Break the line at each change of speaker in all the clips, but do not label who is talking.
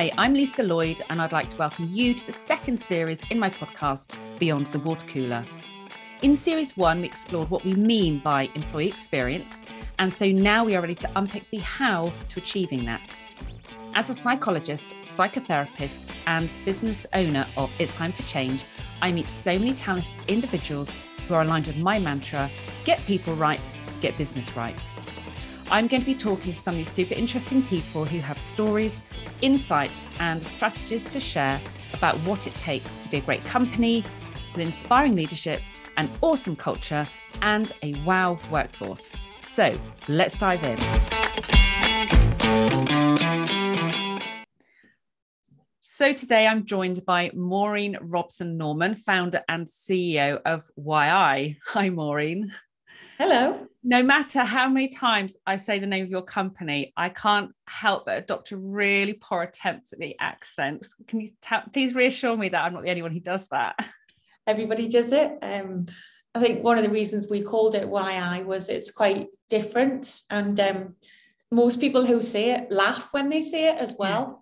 Hi, I'm Lisa Lloyd, and I'd like to welcome you to the second series in my podcast, Beyond the Water Cooler. In series one, we explored what we mean by employee experience, and so now we are ready to unpick the how to achieving that. As a psychologist, psychotherapist, and business owner of It's Time for Change, I meet so many talented individuals who are aligned with my mantra get people right, get business right. I'm going to be talking to some of these super interesting people who have stories, insights, and strategies to share about what it takes to be a great company with inspiring leadership, an awesome culture, and a wow workforce. So let's dive in. So today I'm joined by Maureen Robson Norman, founder and CEO of Whyaye. Hi, Maureen.
Hello.
No matter how many times I say the name of your company, I can't help but adopt a really poor attempt at the accent. Can you ta- please reassure me that I'm not the only one who does that?
Everybody does it. Um, I think one of the reasons we called it Whyaye was it's quite different, and um, most people who say it laugh when they say it as well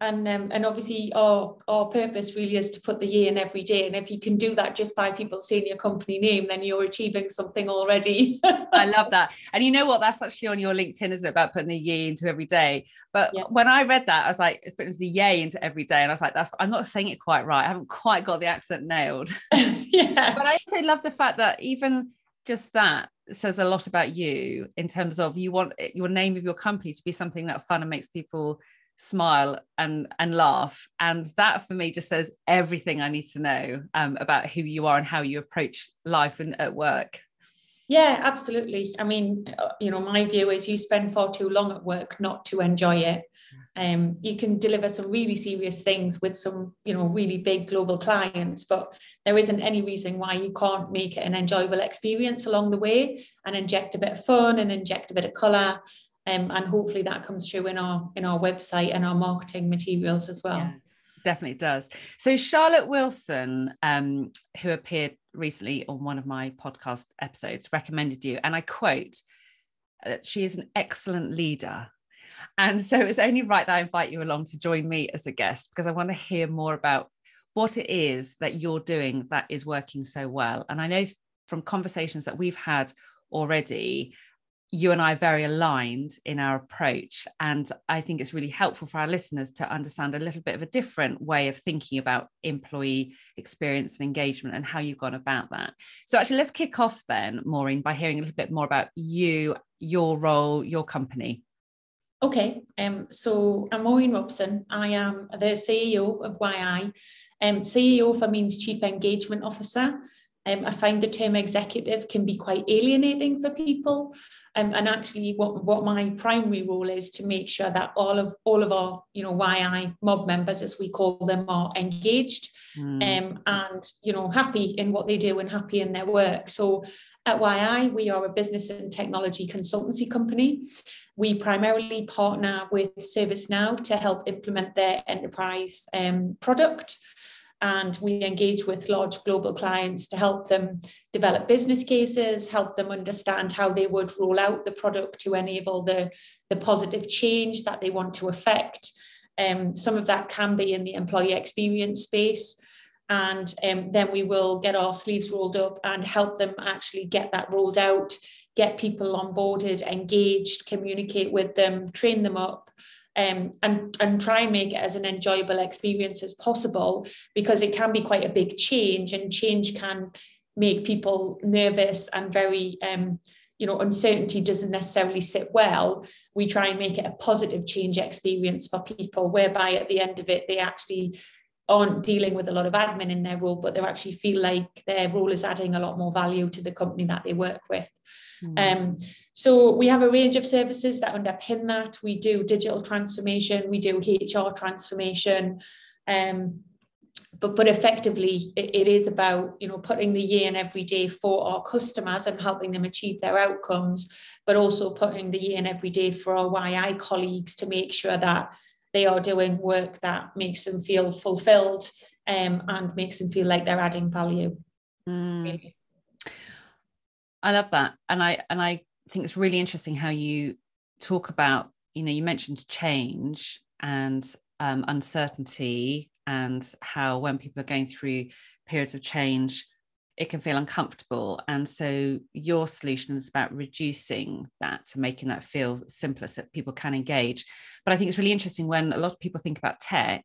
and um, and obviously our our purpose really is to put the year in every day. And if you can do that just by people saying your company name then you're achieving something already.
I love that. And you know what? That's actually on your linkedin isn't it about putting the year into every day? But yeah. when i read that i was like it's putting the yay into every day. And i was like that's i'm not saying it quite right. I haven't quite got the accent nailed. Yeah but i also love the fact that even just that says a lot about you in terms of you want your name of your company to be something that fun and makes people smile and and laugh. And that for me just says everything i need to know um, about who you are and how you approach life and at work.
Yeah absolutely. I mean uh, you know my view is you spend far too long at work not to enjoy it. Um, you can deliver some really serious things with some you know really big global clients but there isn't any reason why you can't make it an enjoyable experience along the way and inject a bit of fun and inject a bit of color um, and hopefully that comes through in our in our website and our marketing materials as well. Yeah,
definitely does. So Charlotte Wilson, um, who appeared recently on one of my podcast episodes, recommended you, and I quote, uh, "She is an excellent leader." And so it's only right that I invite you along to join me as a guest because I want to hear more about what it is that you're doing that is working so well. And I know from conversations that we've had already you and I are very aligned in our approach. And I think it's really helpful for our listeners to understand a little bit of a different way of thinking about employee experience and engagement and how you've gone about that. So, actually, let's kick off then, Maureen, by hearing a little bit more about you, your role, your company.
Okay, um, so I'm Maureen Robson. I am the CEO of Whyaye. Um, CEO for means Chief Engagement Officer. Um, I find the term executive can be quite alienating for people. Um, and actually what, what my primary role is to make sure that all of all of our, you know, Whyaye mob members, as we call them, are engaged mm. um, and, you know, happy in what they do and happy in their work. So at Whyaye, we are a business and technology consultancy company. We primarily partner with ServiceNow to help implement their enterprise um, product and we engage with large global clients to help them develop business cases, help them understand how they would roll out the product to enable the, the positive change that they want to affect. Um, some of that can be in the employee experience space. And um, then we will get our sleeves rolled up and help them actually get that rolled out, get people onboarded, engaged, communicate with them, train them up, um, and, and try and make it as an enjoyable experience as possible because it can be quite a big change and change can make people nervous and very um, you know uncertainty doesn't necessarily sit well. We try and make it a positive change experience for people whereby at the end of it they actually aren't dealing with a lot of admin in their role but they actually feel like their role is adding a lot more value to the company that they work with Mm. Um, so we have a range of services that underpin that. We do digital transformation, we do HR transformation. Um, but, but effectively it, it is about you know putting the year in every day for our customers and helping them achieve their outcomes but also putting the year in every day for our Whyaye colleagues to make sure that they are doing work that makes them feel fulfilled um, and makes them feel like they're adding value. Mm.
I love that. And I and I think it's really interesting how you talk about, you know, you mentioned change and um, uncertainty and how when people are going through periods of change it can feel uncomfortable and so your solution is about reducing that to making that feel simpler so that people can engage but i think it's really interesting when a lot of people think about tech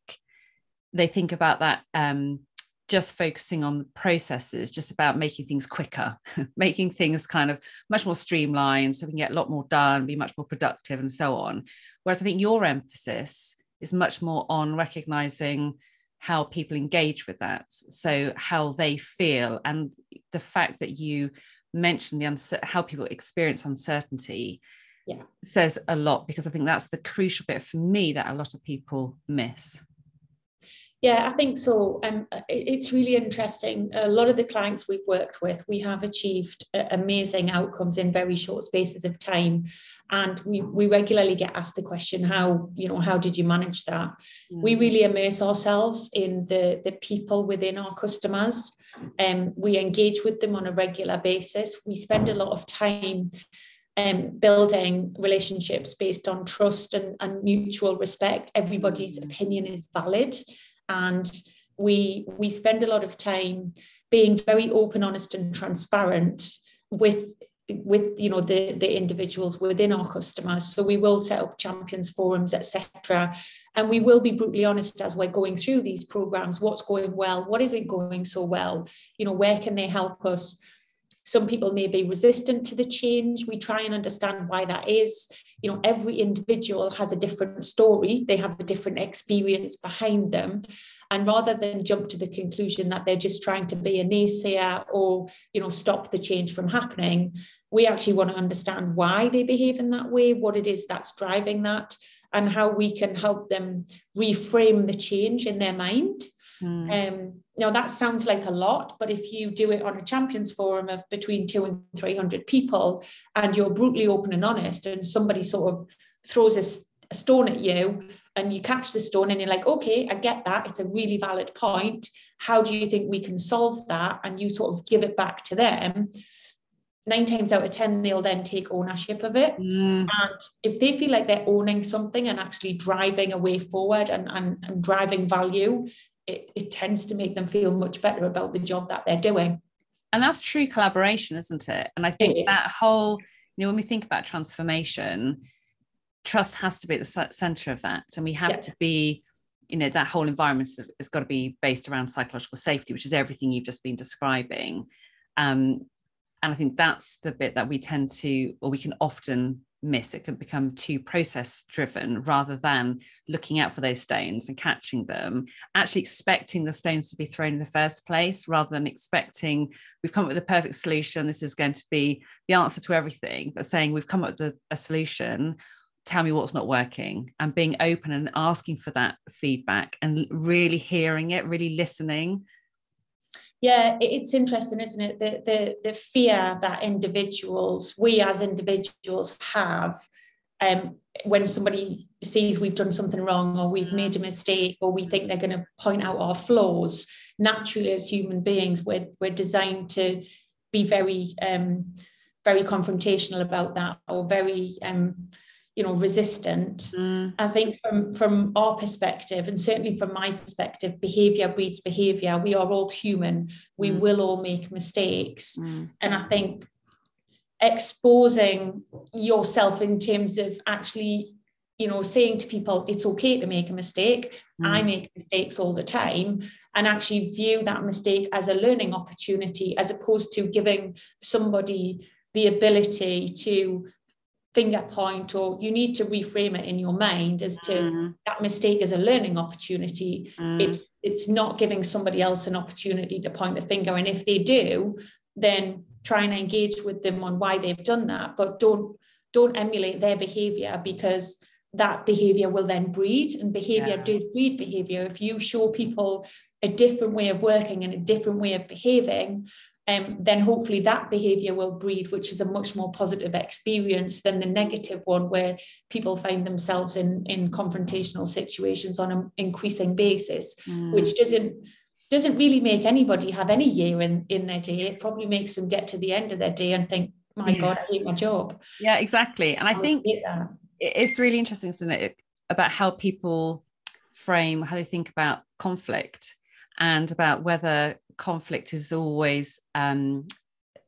they think about that um, just focusing on processes, just about making things quicker, making things kind of much more streamlined so we can get a lot more done, be much more productive, and so on. Whereas I think your emphasis is much more on recognizing how people engage with that. So, how they feel, and the fact that you mentioned the uncer- how people experience uncertainty
yeah.
says a lot because I think that's the crucial bit for me that a lot of people miss.
Yeah, I think so. Um, it's really interesting. A lot of the clients we've worked with, we have achieved amazing outcomes in very short spaces of time, and we we regularly get asked the question, how you know how did you manage that? Mm. We really immerse ourselves in the the people within our customers, and um, we engage with them on a regular basis. We spend a lot of time um, building relationships based on trust and, and mutual respect. Everybody's mm. opinion is valid and we we spend a lot of time being very open honest and transparent with with you know the the individuals within our customers. So we will set up champions forums etc and we will be brutally honest as we're going through these programs what's going well what isn't going so well you know where can they help us some people may be resistant to the change. We try and understand why that is. You know every individual has a different story. They have a different experience behind them. And rather than jump to the conclusion that they're just trying to be a naysayer or you know stop the change from happening we actually want to understand why they behave in that way what it is that's driving that and how we can help them reframe the change in their mind. Mm. Um, now that sounds like a lot, but if you do it on a champions forum of between two and 300 people and you're brutally open and honest and somebody sort of throws a, a stone at you and you catch the stone and you're like, okay, I get that. It's a really valid point. How do you think we can solve that? And you sort of give it back to them nine times out of 10, they'll then take ownership of it. Mm. And if they feel like they're owning something and actually driving a way forward and, and, and driving value, it, it tends to make them feel much better about the job that they're doing.
And that's true collaboration, isn't it? And I think yeah. that whole, you know, when we think about transformation, trust has to be at the center of that. And we have yeah. to be, you know, that whole environment has got to be based around psychological safety, which is everything you've just been describing. Um, and I think that's the bit that we tend to, or we can often miss. It can become too process driven rather than looking out for those stones and catching them, actually expecting the stones to be thrown in the first place rather than expecting we've come up with a perfect solution. This is going to be the answer to everything, but saying we've come up with a, solution. Tell me what's not working and being open and asking for that feedback and really hearing it, really listening
yeah, it's interesting, isn't it? The, the, the fear that individuals, we as individuals have um, when somebody sees we've done something wrong or we've made a mistake or we think they're going to point out our flaws. Naturally, as human beings, we're, we're designed to be very, um, very confrontational about that or very um, you know resistant mm. i think from from our perspective and certainly from my perspective behavior breeds behavior we are all human we mm. will all make mistakes mm. and i think exposing yourself in terms of actually you know saying to people it's okay to make a mistake i mm. make mistakes all the time and actually view that mistake as a learning opportunity as opposed to giving somebody the ability to finger point or you need to reframe it in your mind as to mm. that mistake is a learning opportunity mm. if it's not giving somebody else an opportunity to point the finger and if they do then try and engage with them on why they've done that but don't don't emulate their behavior because that behavior will then breed and behavior yeah. does breed behavior if you show people a different way of working and a different way of behaving um, then hopefully that behavior will breed, which is a much more positive experience than the negative one where people find themselves in, in confrontational situations on an increasing basis, mm. which doesn't doesn't really make anybody have any year in, in their day. It probably makes them get to the end of their day and think, my yeah. God, I hate my job.
Yeah, exactly. And I, I think it's really interesting, isn't it, about how people frame how they think about conflict and about whether conflict is always um,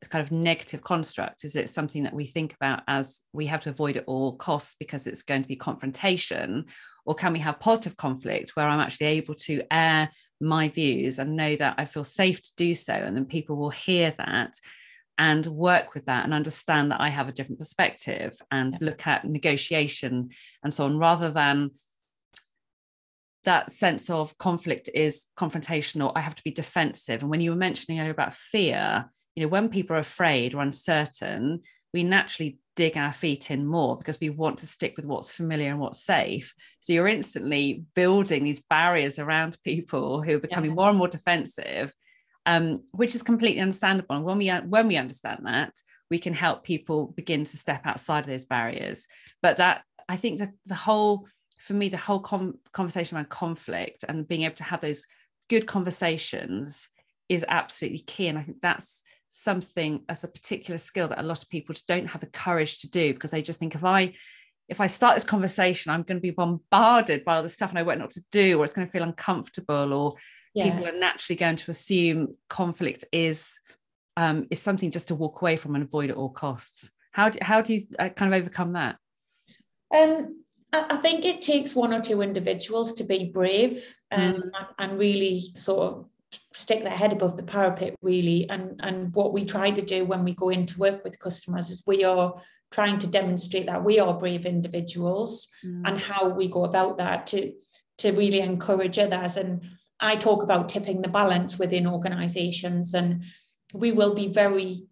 kind of negative construct? Is it something that we think about as we have to avoid at all costs because it's going to be confrontation? Or can we have positive conflict where I'm actually able to air my views and know that I feel safe to do so? And then people will hear that and work with that and understand that I have a different perspective and look at negotiation and so on rather than that sense of conflict is confrontational i have to be defensive. And when you were mentioning earlier about fear you know when people are afraid or uncertain we naturally dig our feet in more because we want to stick with what's familiar and what's safe. So you're instantly building these barriers around people who are becoming yeah. more and more defensive um, which is completely understandable. And when we when we understand that we can help people begin to step outside of those barriers. But that i think that the whole for me the whole com- conversation around conflict and being able to have those good conversations is absolutely key and i think that's something as a particular skill that a lot of people just don't have the courage to do because they just think if I if I start this conversation, I'm going to be bombarded by all the stuff and I won't know what to do, or it's going to feel uncomfortable, or yeah. people are naturally going to assume conflict is um, is something just to walk away from and avoid at all costs. How do, how do you uh, kind of overcome that?
Um, I think it takes one or two individuals to be brave um, mm. and really sort of stick their head above the parapet really and and what we try to do when we go in to work with customers is we are trying to demonstrate that we are brave individuals mm. and how we go about that to to really encourage others and i talk about tipping the balance within organizations and we will be very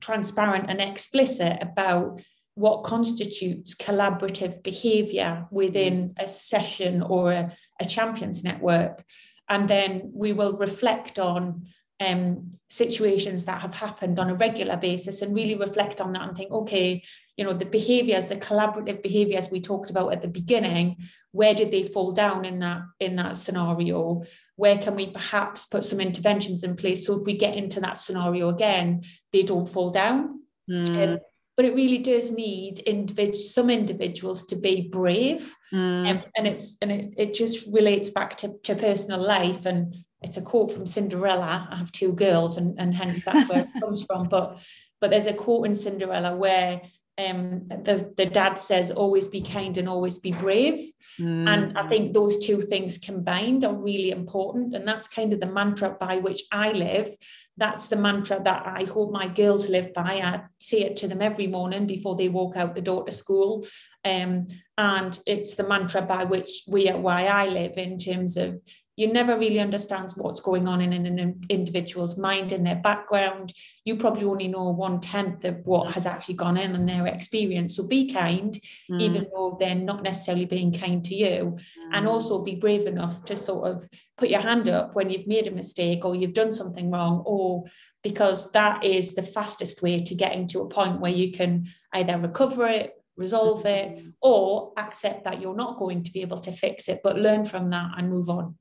transparent and explicit about what constitutes collaborative behavior within mm. a session or a, a champions network and then we will reflect on um, situations that have happened on a regular basis and really reflect on that and think, okay, you know, the behaviors, the collaborative behaviors we talked about at the beginning, where did they fall down in that in that scenario? Where can we perhaps put some interventions in place so if we get into that scenario again, they don't fall down? Mm. Um, but it really does need individ- some individuals to be brave. Mm. um, and it's and it's, it just relates back to, to personal life. And it's a quote from cinderella i have two girls and, and hence that's where it comes from. But but there's a quote in cinderella where um, the, the dad says always be kind and always be brave mm. and i think those two things combined are really important and that's kind of the mantra by which i live that's the mantra that I hope my girls live by. I say it to them every morning before they walk out the door to school. Um, and it's the mantra by which we at Whyaye live in terms of you never really understand what's going on in an individual's mind in their background. You probably only know one tenth of what has actually gone in and their experience. So be kind, mm. even though they're not necessarily being kind to you, mm. and also be brave enough to sort of put your hand up when you've made a mistake or you've done something wrong, or because that is the fastest way to getting to a point where you can either recover it resolve it mm. or accept that you're not going to be able to fix it but learn from that and move on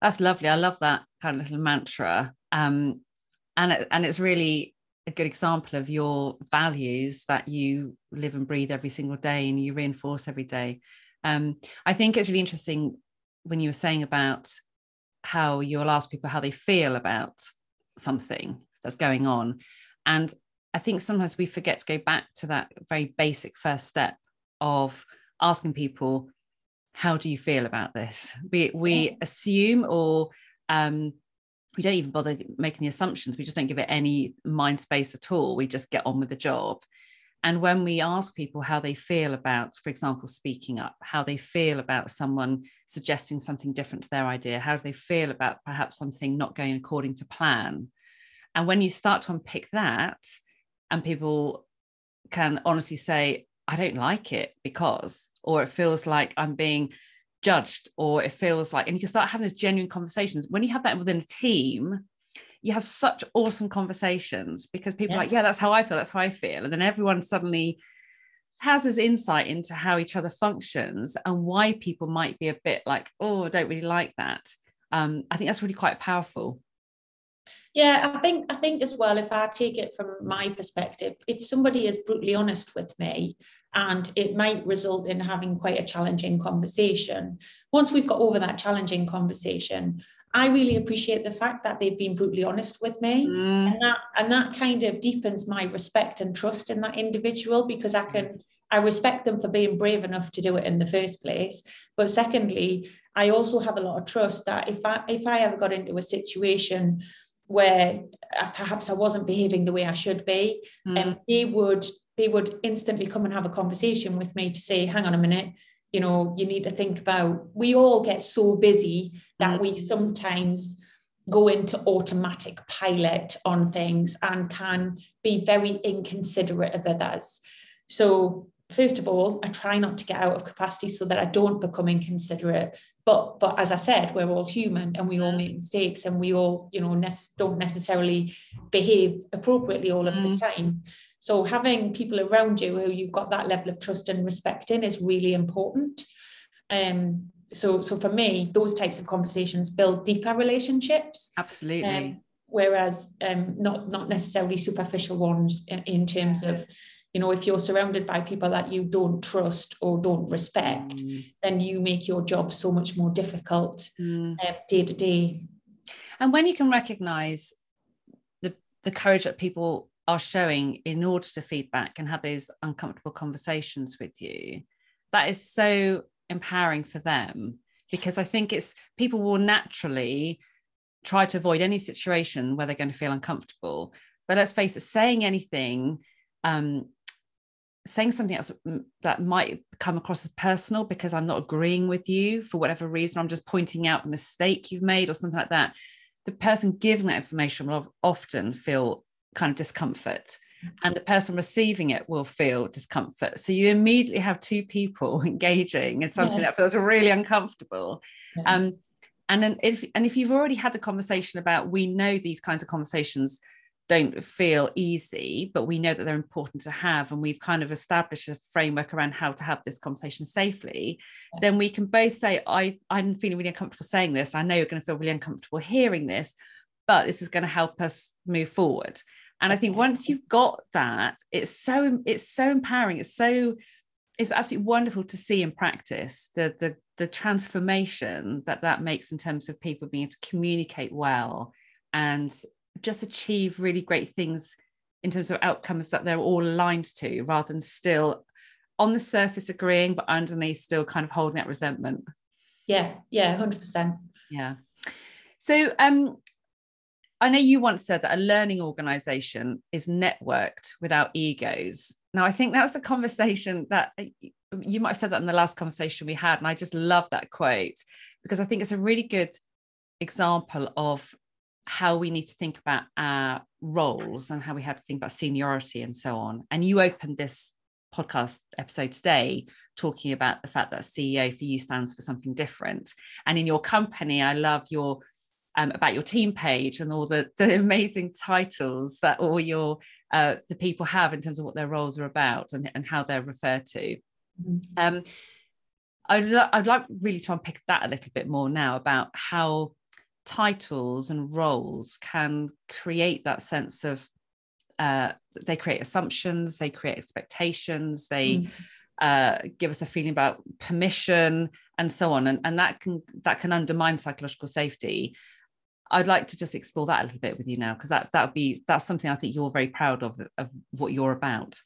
that's lovely. I love that kind of little mantra. Um, and it, and it's really a good example of your values that you live and breathe every single day and you reinforce every day. Um, I think it's really interesting when you were saying about how you'll ask people how they feel about something that's going on. And I think sometimes we forget to go back to that very basic first step of asking people how do you feel about this? We we assume or um, we don't even bother making the assumptions. We just don't give it any mind space at all. We just get on with the job. And when we ask people how they feel about, for example, speaking up, how they feel about someone suggesting something different to their idea, how do they feel about perhaps something not going according to plan? And when you start to unpick that, and people can honestly say, I don't like it because, or it feels like I'm being judged, or it feels like, and you can start having those genuine conversations. When you have that within a team, you have such awesome conversations because people yeah. are like, yeah, that's how I feel, that's how I feel. And then everyone suddenly has this insight into how each other functions and why people might be a bit like, oh, I don't really like that. Um, I think that's really quite powerful.
Yeah, I think I think as well, if I take it from my perspective, if somebody is brutally honest with me, and it might result in having quite a challenging conversation. Once we've got over that challenging conversation, I really appreciate the fact that they've been brutally honest with me. Mm. And that and that kind of deepens my respect and trust in that individual because I can I respect them for being brave enough to do it in the first place. But secondly, I also have a lot of trust that if I if I ever got into a situation where uh, perhaps I wasn't behaving the way I should be, mm. um, they would they would instantly come and have a conversation with me to say, hang on a minute, you know, you need to think about, we all get so busy that mm. we sometimes go into automatic pilot on things and can be very inconsiderate of others. So first of all, I try not to get out of capacity so that I don't become inconsiderate. But but as I said, we're all human and we all make mistakes and we all, you know, ne- don't necessarily behave appropriately all of mm. the time. So having people around you who you've got that level of trust and respect in is really important. Um, so, so for me, those types of conversations build deeper relationships.
Absolutely. Um,
whereas um, not not necessarily superficial ones in, in, terms of, you know, if you're surrounded by people that you don't trust or don't respect, mm. then you make your job so much more difficult mm. uh, day to day.
And when you can recognize the the courage that people are showing in order to feedback and have those uncomfortable conversations with you that is so empowering for them. Because i think it's people will naturally try to avoid any situation where they're going to feel uncomfortable. But let's face it saying anything um, saying something else that might come across as personal because i'm not agreeing with you for whatever reason i'm just pointing out a mistake you've made or something like that the person giving that information will often feel kind of discomfort and the person receiving it will feel discomfort so you immediately have two people engaging in something yeah. that feels really uncomfortable yeah. um, and then if and if you've already had the conversation about we know these kinds of conversations don't feel easy but we know that they're important to have and we've kind of established a framework around how to have this conversation safely yeah. then we can both say i i'm feeling really uncomfortable saying this i know you're going to feel really uncomfortable hearing this but this is going to help us move forward and i think once you've got that it's so it's so empowering. It's so it's absolutely wonderful to see in practice the the the transformation that that makes in terms of people being able to communicate well and just achieve really great things in terms of outcomes that they're all aligned to rather than still on the surface agreeing but underneath still kind of holding that resentment.
Yeah yeah 100%
yeah. So um I know you once said that a learning organization is networked without egos. Now, I think that was a conversation that uh, you might have said that in the last conversation we had. And I just love that quote because I think it's a really good example of how we need to think about our roles and how we have to think about seniority and so on. And you opened this podcast episode today talking about the fact that CEO for you stands for something different. And in your company, I love your um, about your team page and all the, the amazing titles that all your uh, the people have in terms of what their roles are about and, and how they're referred to. Mm-hmm. Um, I'd, lo- I'd like really to unpick that a little bit more now about how titles and roles can create that sense of uh, they create assumptions, they create expectations, they mm. uh, give us a feeling about permission and so on, and, and that can that can undermine psychological safety. I'd like to just explore that a little bit with you now because that that would be that's something I think you're very proud of of what you're about.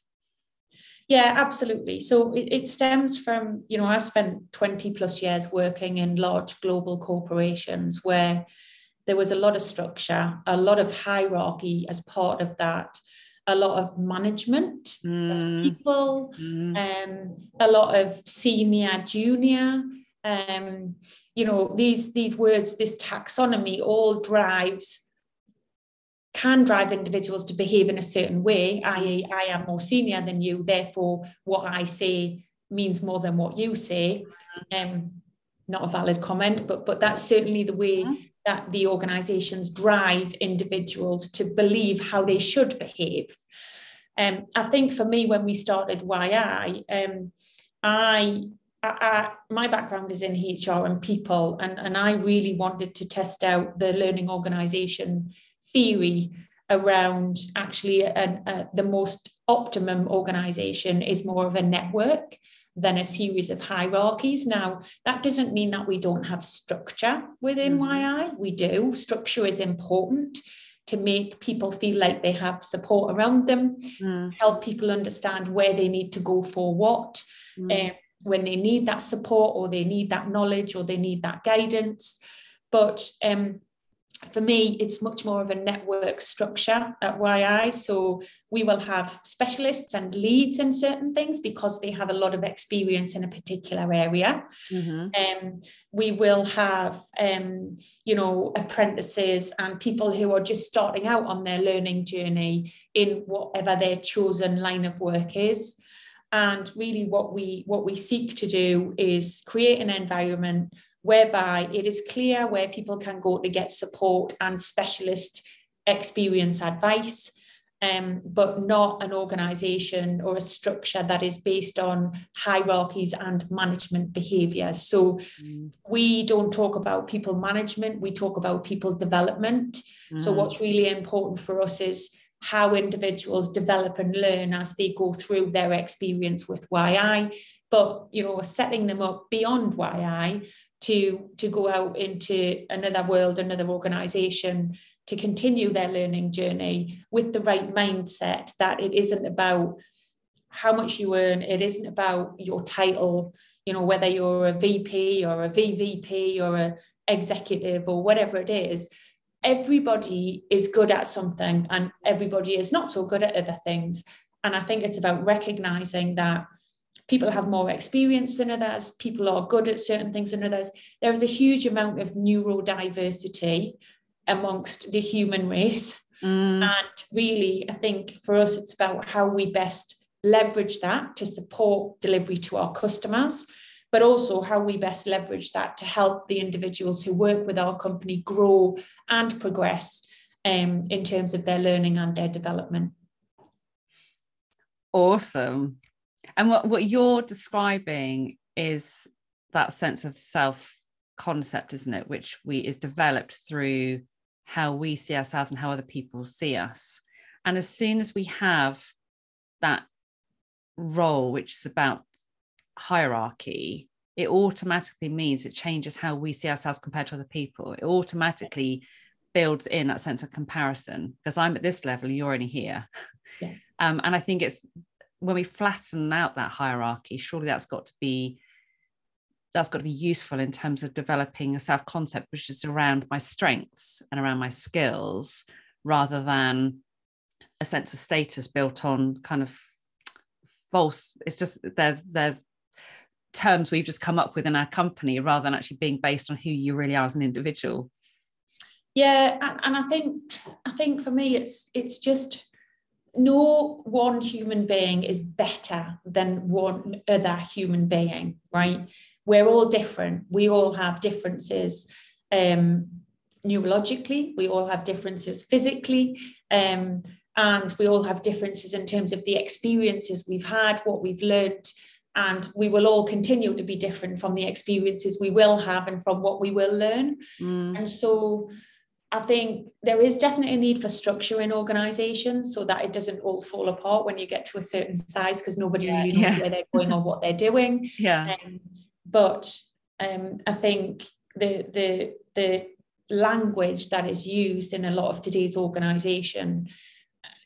Yeah, absolutely. So it, it stems from, you know, I spent 20 plus years working in large global corporations where there was a lot of structure, a lot of hierarchy as part of that, a lot of management mm. of people, mm. um, a lot of senior, junior, um, you know these these words this taxonomy all drives can drive individuals to behave in a certain way i.e i am more senior than you therefore what i say means more than what you say. Um not a valid comment but but that's certainly the way mm-hmm. that the organizations drive individuals to believe how they should behave. Um, I think for me, when we started Whyaye, um, I I, my background is in HR and people, and, and I really wanted to test out the learning organization theory around actually an, uh, the most optimum organization is more of a network than a series of hierarchies. Now, that doesn't mean that we don't have structure within mm-hmm. Whyaye. We do. Structure is important to make people feel like they have support around them, mm. help people understand where they need to go for what, mm. um, when they need that support or they need that knowledge or they need that guidance. But um, for me, it's much more of a network structure at Whyaye. So we will have specialists and leads in certain things because they have a lot of experience in a particular area. Mm-hmm. Um, we will have, um, you know, apprentices and people who are just starting out on their learning journey in whatever their chosen line of work is. And really, what we what we seek to do is create an environment whereby it is clear where people can go to get support and specialist experience advice, um, but not an organization or a structure that is based on hierarchies and management behaviors. So mm. we don't talk about people management, we talk about people development. Mm. So, what's really important for us is how individuals develop and learn as they go through their experience with Whyaye, but you know, setting them up beyond Whyaye to to go out into another world another organization to continue their learning journey with the right mindset that it isn't about how much you earn it isn't about your title you know whether you're a vp or a vvp or a executive or whatever it is everybody is good at something and everybody is not so good at other things and i think it's about recognizing that people have more experience than others, people are good at certain things than others. There is a huge amount of neurodiversity amongst the human race. Mm. And really, I think for us, it's about how we best leverage that to support delivery to our customers, but also how we best leverage that to help the individuals who work with our company grow and progress um, in terms of their learning and their development.
Awesome. And what, what you're describing is that sense of self concept, isn't it? Which we is developed through how we see ourselves and how other people see us. And as soon as we have that role, which is about hierarchy, it automatically means it changes how we see ourselves compared to other people. It automatically builds in that sense of comparison because I'm at this level, you're only here. Yeah. Um, and I think it's when we flatten out that hierarchy, surely that's got to be that's got to be useful in terms of developing a self concept which is around my strengths and around my skills rather than a sense of status built on kind of false it's just they're they're terms we've just come up with in our company rather than actually being based on who you really are as an individual
yeah and i think i think for me it's it's just no one human being is better than one other human being, right? We're all different. We all have differences um, neurologically, we all have differences physically, um, and we all have differences in terms of the experiences we've had, what we've learned. And we will all continue to be different from the experiences we will have and from what we will learn. Mm. And so, I think there is definitely a need for structure in organizations so that it doesn't all fall apart when you get to a certain size because nobody yeah, really knows yeah. where they're going or what they're doing.
Yeah.
Um, but um, I think the the the language that is used in a lot of today's organization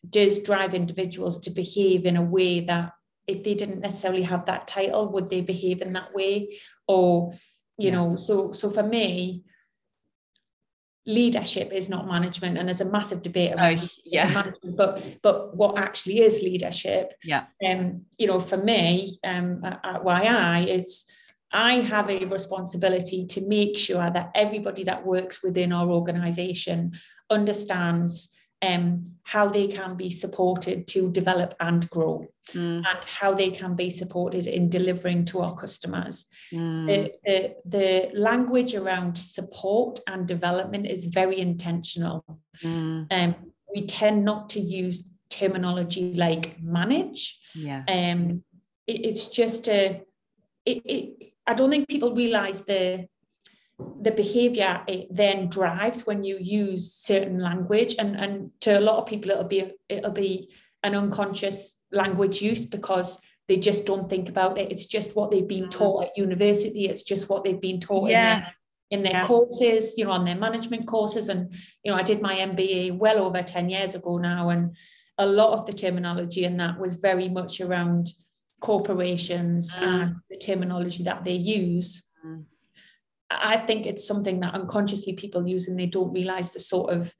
does drive individuals to behave in a way that if they didn't necessarily have that title, would they behave in that way? Or, you yeah. know, so so for me, leadership is not management and there's a massive debate
around oh, yeah
but but what actually is leadership
yeah
um you know for me um at, at Whyaye it's I have a responsibility to make sure that everybody that works within our organization understands um, how they can be supported to develop and grow mm. and how they can be supported in delivering to our customers. Mm. The, the, the, language around support and development is very intentional. Mm. Um, we tend not to use terminology like manage.
Yeah.
Um, it, it's just a, it, it, I don't think people realize the the behavior it then drives when you use certain language and and to a lot of people it'll be it'll be an unconscious language use because they just don't think about it. It's just what they've been taught at university. It's just what they've been taught yeah. in their, in their yeah. courses, you know, on their management courses. And, you know, I did my MBA well over 10 years ago now. And a lot of the terminology in that was very much around corporations mm. and the terminology that they use. Mm. I think it's something that unconsciously people use and they don't realize the sort of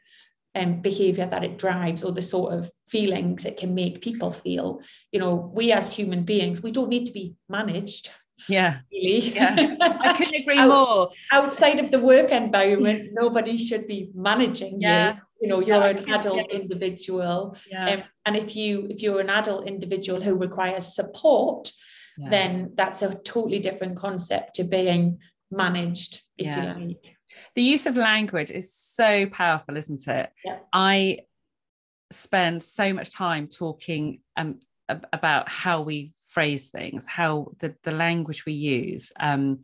um, behavior that it drives or the sort of feelings it can make people feel. You know, we as human beings, we don't need to be managed.
Yeah. Really. Yeah. I couldn't agree Out,
more. Outside of the work environment, nobody should be managing yeah. you. You know, you're yeah, an adult individual. Yeah. Um, and if you if you're an adult individual who requires support, yeah. then that's a totally different concept to being managed, if yeah. you like.
The use of language is so powerful, isn't it? Yeah. I spend so much time talking um, about how we phrase things, how the, the language we use. Um,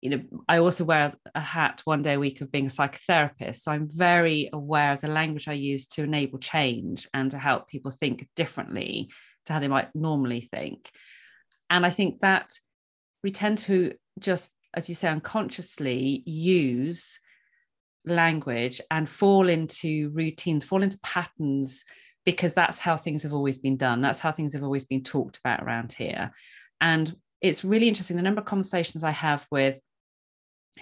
you know, I also wear a hat one day a week of being a psychotherapist. So I'm very aware of the language I use to enable change and to help people think differently to how they might normally think. And I think that we tend to just as you say, unconsciously use language and fall into routines, fall into patterns, because that's how things have always been done. That's how things have always been talked about around here. And it's really interesting the number of conversations I have with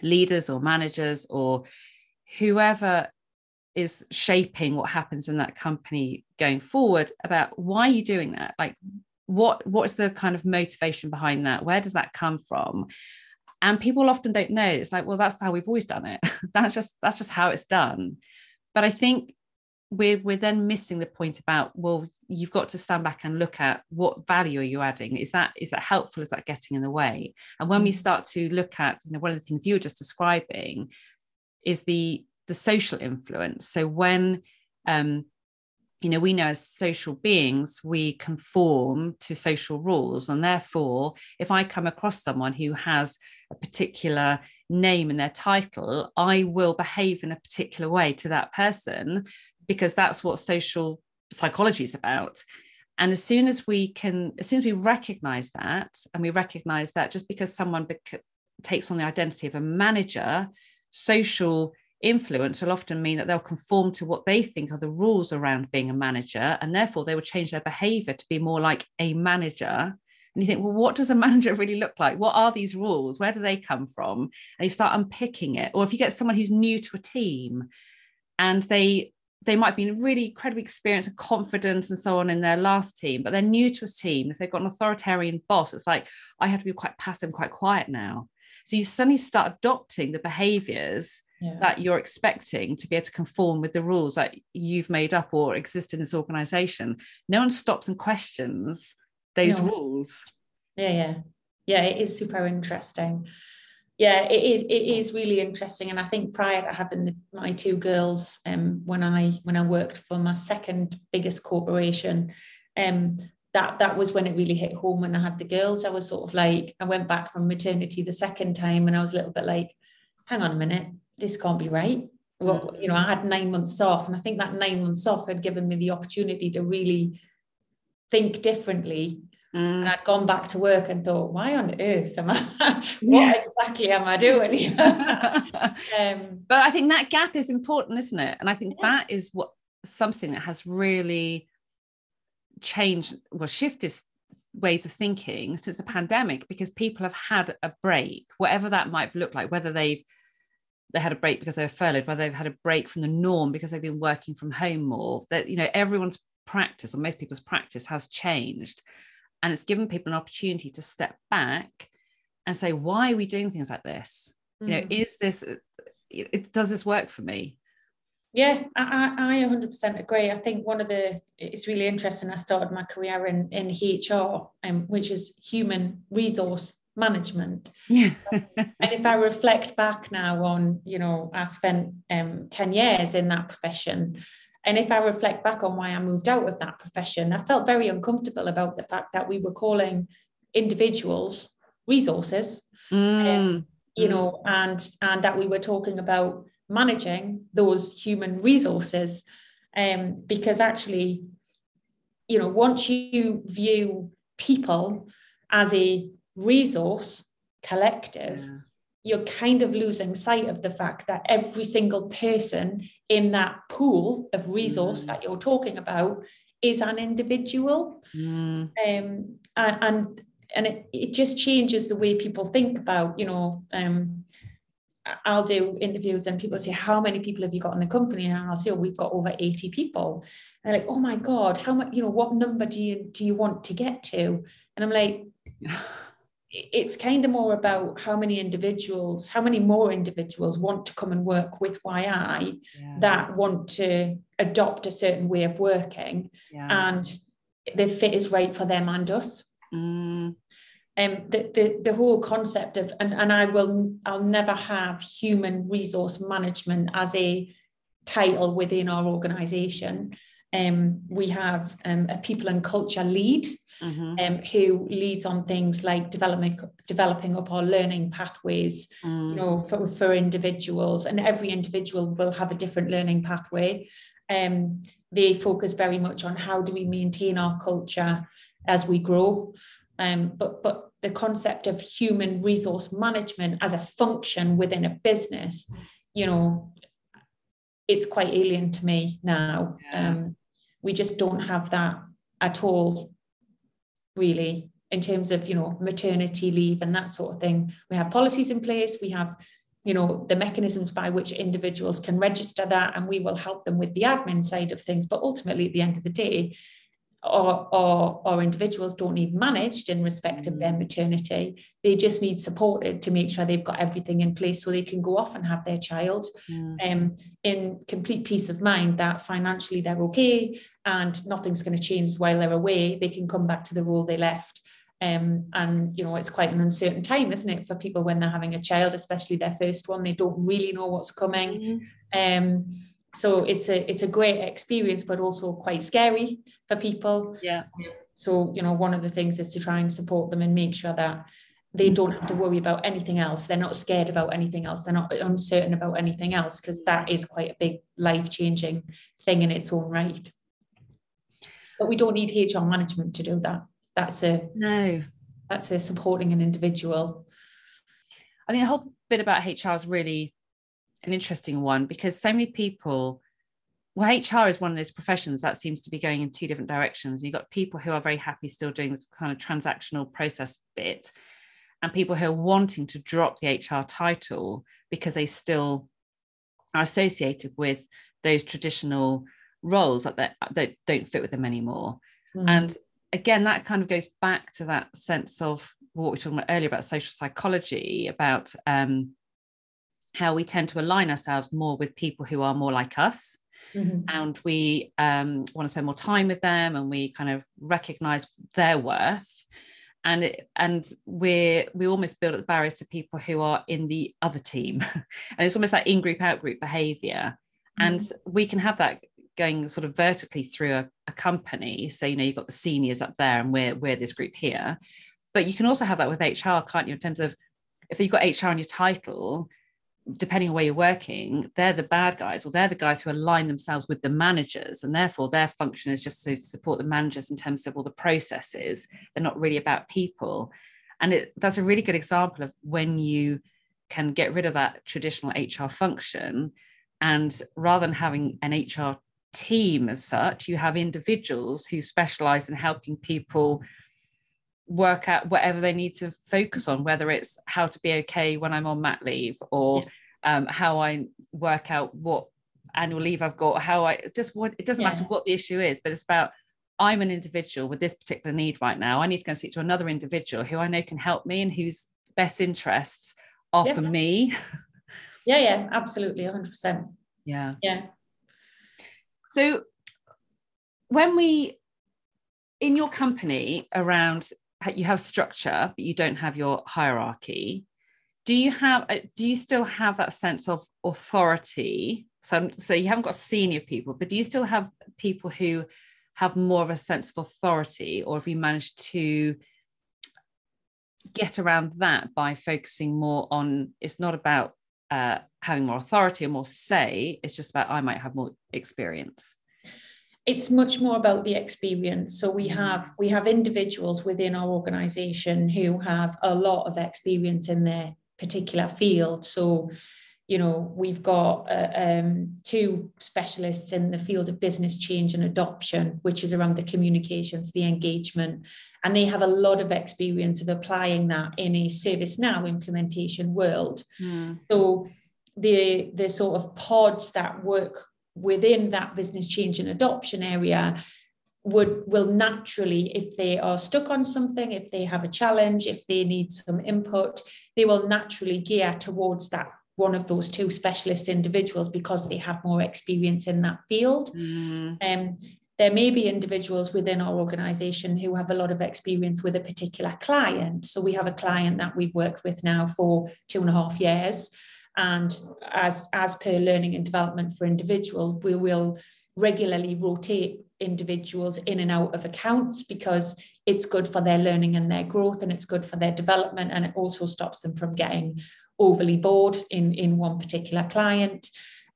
leaders or managers or whoever is shaping what happens in that company going forward about why are you doing that like what what's the kind of motivation behind that where does that come from and people often don't know. It's like well that's how we've always done it. That's just that's just how it's done. But i think we're we're then missing the point about well you've got to stand back and look at what value are you adding? Is that is that helpful? Is that getting in the way? And when we mm. start to look at you know one of the things you were just describing is the the social influence. So when um you know we know as social beings we conform to social rules. And therefore if i come across someone who has a particular name in their title i will behave in a particular way to that person because that's what social psychology is about. And as soon as we can as soon as we recognize that and we recognize that just because someone bec- takes on the identity of a manager social influence will often mean that they'll conform to what they think are the rules around being a manager and therefore they will change their behavior to be more like a manager. And you think well what does a manager really look like? What are these rules? Where do they come from? And you start unpicking it. Or if you get someone who's new to a team and they they might be really incredibly experienced and confident and so on in their last team but they're new to a team. If they've got an authoritarian boss it's like i have to be quite passive quite quiet now. So you suddenly start adopting the behaviors yeah. that you're expecting to be able to conform with the rules that you've made up or exist in this organization. No one stops and questions those no. rules.
Yeah yeah. Yeah it is super interesting. Yeah it, it, it is really interesting. And i think prior to having the, my two girls um when i when i worked for my second biggest corporation um that that was when it really hit home when i had the girls. I was sort of like i went back from maternity the second time and i was a little bit like hang on a minute this can't be right. Well, mm. you know, I had nine months off, and I think that nine months off had given me the opportunity to really think differently. Mm. And I'd gone back to work and thought, why on earth am I? what yeah. exactly am I doing
um, but I think that gap is important, isn't it? And I think yeah. that is what something that has really changed, well, shifted ways of thinking since the pandemic because people have had a break, whatever that might look like, whether they've they had a break because they were furloughed, whether they've had a break from the norm because they've been working from home more. That you know, everyone's practice or most people's practice has changed, and it's given people an opportunity to step back and say, why are we doing things like this? Mm. You know, mm. is this it, does this work for me?
Yeah, I, I 100% agree. I think one of the, it's really interesting. I started my career in, in HR, um, which is human resource management.
Yeah.
and if I reflect back now on, you know, I spent um, 10 years in that profession. And if I reflect back on why I moved out of that profession, I felt very uncomfortable about the fact that we were calling individuals resources. Mm. Um, you know, and and that we were talking about managing those human resources. Um, because actually you know, once you view people as a resource collective, yeah. you're kind of losing sight of the fact that every single person in that pool of resource mm. that you're talking about is an individual. Mm. Um, and, and and it, it just changes the way people think about, you know, um, I'll do interviews and people say, How many people have you got in the company? And I'll say, Oh, we've got over 80 people. And they're like, Oh my God, how much, you know, what number do you do you want to get to? And I'm like, it's kind of more about how many individuals, how many more individuals want to come and work with Whyaye yeah. that want to adopt a certain way of working yeah. and the fit is right for them and us. Mm um, the, the, the whole concept of and, and I will I'll never have human resource management as a title within our organization. Um, we have um, a people and culture lead mm-hmm. um, who leads on things like developing developing up our learning pathways mm. you know for, for individuals and every individual will have a different learning pathway um, they focus very much on how do we maintain our culture as we grow um, but but the concept of human resource management as a function within a business, you know, it's quite alien to me now. Yeah. Um, we just don't have that at all, really, in terms of you know maternity leave and that sort of thing. We have policies in place. We have you know the mechanisms by which individuals can register that and we will help them with the admin side of things but ultimately at the end of the day or, or, or individuals don't need managed in respect of their mm. maternity. They just need supported to make sure they've got everything in place so they can go off and have their child mm. um, in complete peace of mind that financially they're okay and nothing's going to change while they're away. They can come back to the role they left. Um, and you know it's quite an uncertain time isn't it for people when they're having a child especially their first one they don't really know what's coming mm. um, so it's a it's a great experience but also quite scary for people.
Yeah.
So you know one of the things is to try and support them and make sure that they don't have to worry about anything else. They're not scared about anything else. They're not uncertain about anything else because that is quite a big life changing thing in its own right. But we don't need hr management to do that. That's a
no.
that's a supporting an individual.
I think the whole bit about hr is really an interesting one because so many people well hr is one of those professions that seems to be going in two different directions you've got people who are very happy still doing this kind of transactional process bit and people who are wanting to drop the hr title because they still are associated with those traditional roles that, that don't fit with them anymore mm. and again that kind of goes back to that sense of what we were talking about earlier about social psychology about um, how we tend to align ourselves more with people who are more like us. Mm-hmm. And we um, want to spend more time with them, and we kind of recognize their worth, and it, and we we almost build up the barriers to people who are in the other team, and it's almost like in group out group behavior, mm-hmm. and we can have that going sort of vertically through a, a, company. So you know you've got the seniors up there, and we're we're this group here, but you can also have that with HR, can't you? In terms of if you've got HR on your title, depending on where you're working, they're the bad guys, or they're the guys who align themselves with the managers, and therefore their function is just to support the managers in terms of all the processes. They're not really about people, and it, that's a really good example of when you can get rid of that traditional HR function, and rather than having an HR team as such, you have individuals who specialize in helping people work out whatever they need to focus on, whether it's how to be okay when I'm on mat leave or yeah. um, how I work out what annual leave I've got, how I just what it doesn't yeah. matter what the issue is, but it's about I'm an individual with this particular need right now. I need to go and speak to another individual who I know can help me and whose best interests are yeah. for me.
Yeah, yeah, absolutely, 100%.
Yeah.
Yeah.
So when we in your company around you have structure but you don't have your hierarchy. Do you have uh, do you still have that sense of authority? So so you haven't got senior people but do you still have people who have more of a sense of authority or have you managed to get around that by focusing more on it's not about uh, having more authority or more say it's just about i might have more experience
it's much more about the experience so we mm. have we have individuals within our organization who have a lot of experience in their particular field so you know we've got uh, um, two specialists in the field of business change and adoption which is around the communications the engagement and they have a lot of experience of applying that in a ServiceNow implementation world mm. so the the sort of pods that work within that business change and adoption area would will naturally if they are stuck on something if they have a challenge if they need some input they will naturally gear towards that one of those two specialist individuals because they have more experience in that field. Mm. um, there may be individuals within our organization who have a lot of experience with a particular client. So we have a client that we've worked with now for two and a half years and as, as per learning and development for individuals, we will regularly rotate individuals in and out of accounts because it's good for their learning and their growth and it's good for their development and it also stops them from getting overly bored in, in one particular client.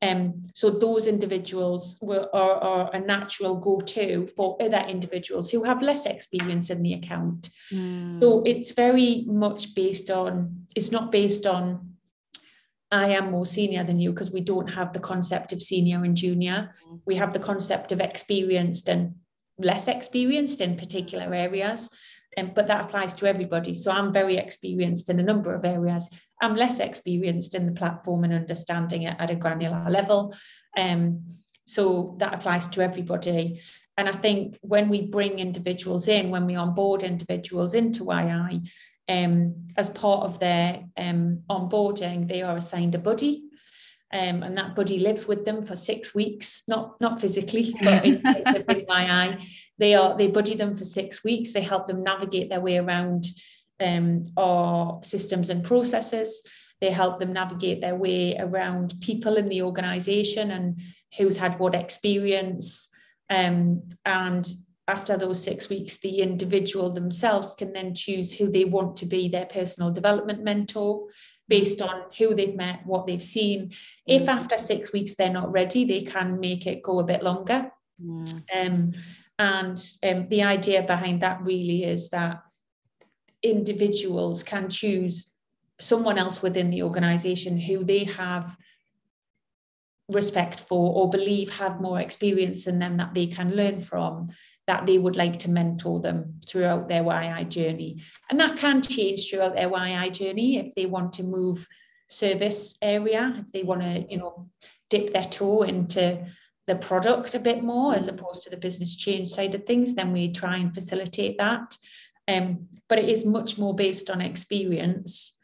Um, so those individuals were, are, are a natural go-to for other individuals who have less experience in the account. Mm. So it's very much based on, it's not based on I am more senior than you because we don't have the concept of senior and junior. Mm-hmm. We have the concept of experienced and less experienced in particular areas. Um, but that applies to everybody. So I'm very experienced in a number of areas. I'm less experienced in the platform and understanding it at a granular level. Um, so that applies to everybody. And I think when we bring individuals in, when we onboard individuals into Whyaye, um, as part of their um, onboarding, they are assigned a buddy. Um, and that buddy lives with them for six weeks, not not physically, but in, in my eye, they are they buddy them for six weeks. They help them navigate their way around um, our systems and processes. They help them navigate their way around people in the organization and who's had what experience. Um, and after those six weeks, the individual themselves can then choose who they want to be their personal development mentor based on who they've met, what they've seen. If mm. after six weeks they're not ready, they can make it go a bit longer. Mm. Um, and um, the idea behind that really is that individuals can choose someone else within the organization who they have respect for or believe have more experience than them that they can learn from that they would like to mentor them throughout their Whyaye journey. And that can change throughout their Whyaye journey if they want to move service area, if they want to, you know, dip their toe into the product a bit more as opposed to the business change side of things, then we try and facilitate that. Um, but it is much more based on experience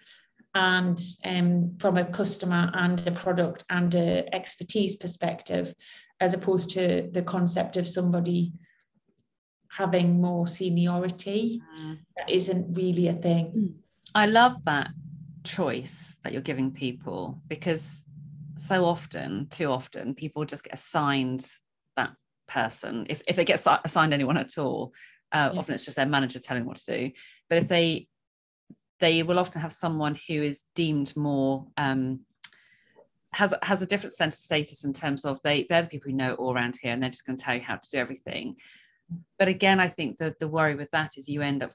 and um, from a customer and a product and a expertise perspective, as opposed to the concept of somebody having more seniority mm. that isn't really a thing.
I love that choice that you're giving people because so often too often people just get assigned that person. If, if they get assigned anyone at all uh, yeah. often it's just their manager telling them what to do. But if they they will often have someone who is deemed more um, has has a different sense of status in terms of they they're the people who know it all around here and they're just going to tell you how to do everything but again, I think that the worry with that is you end up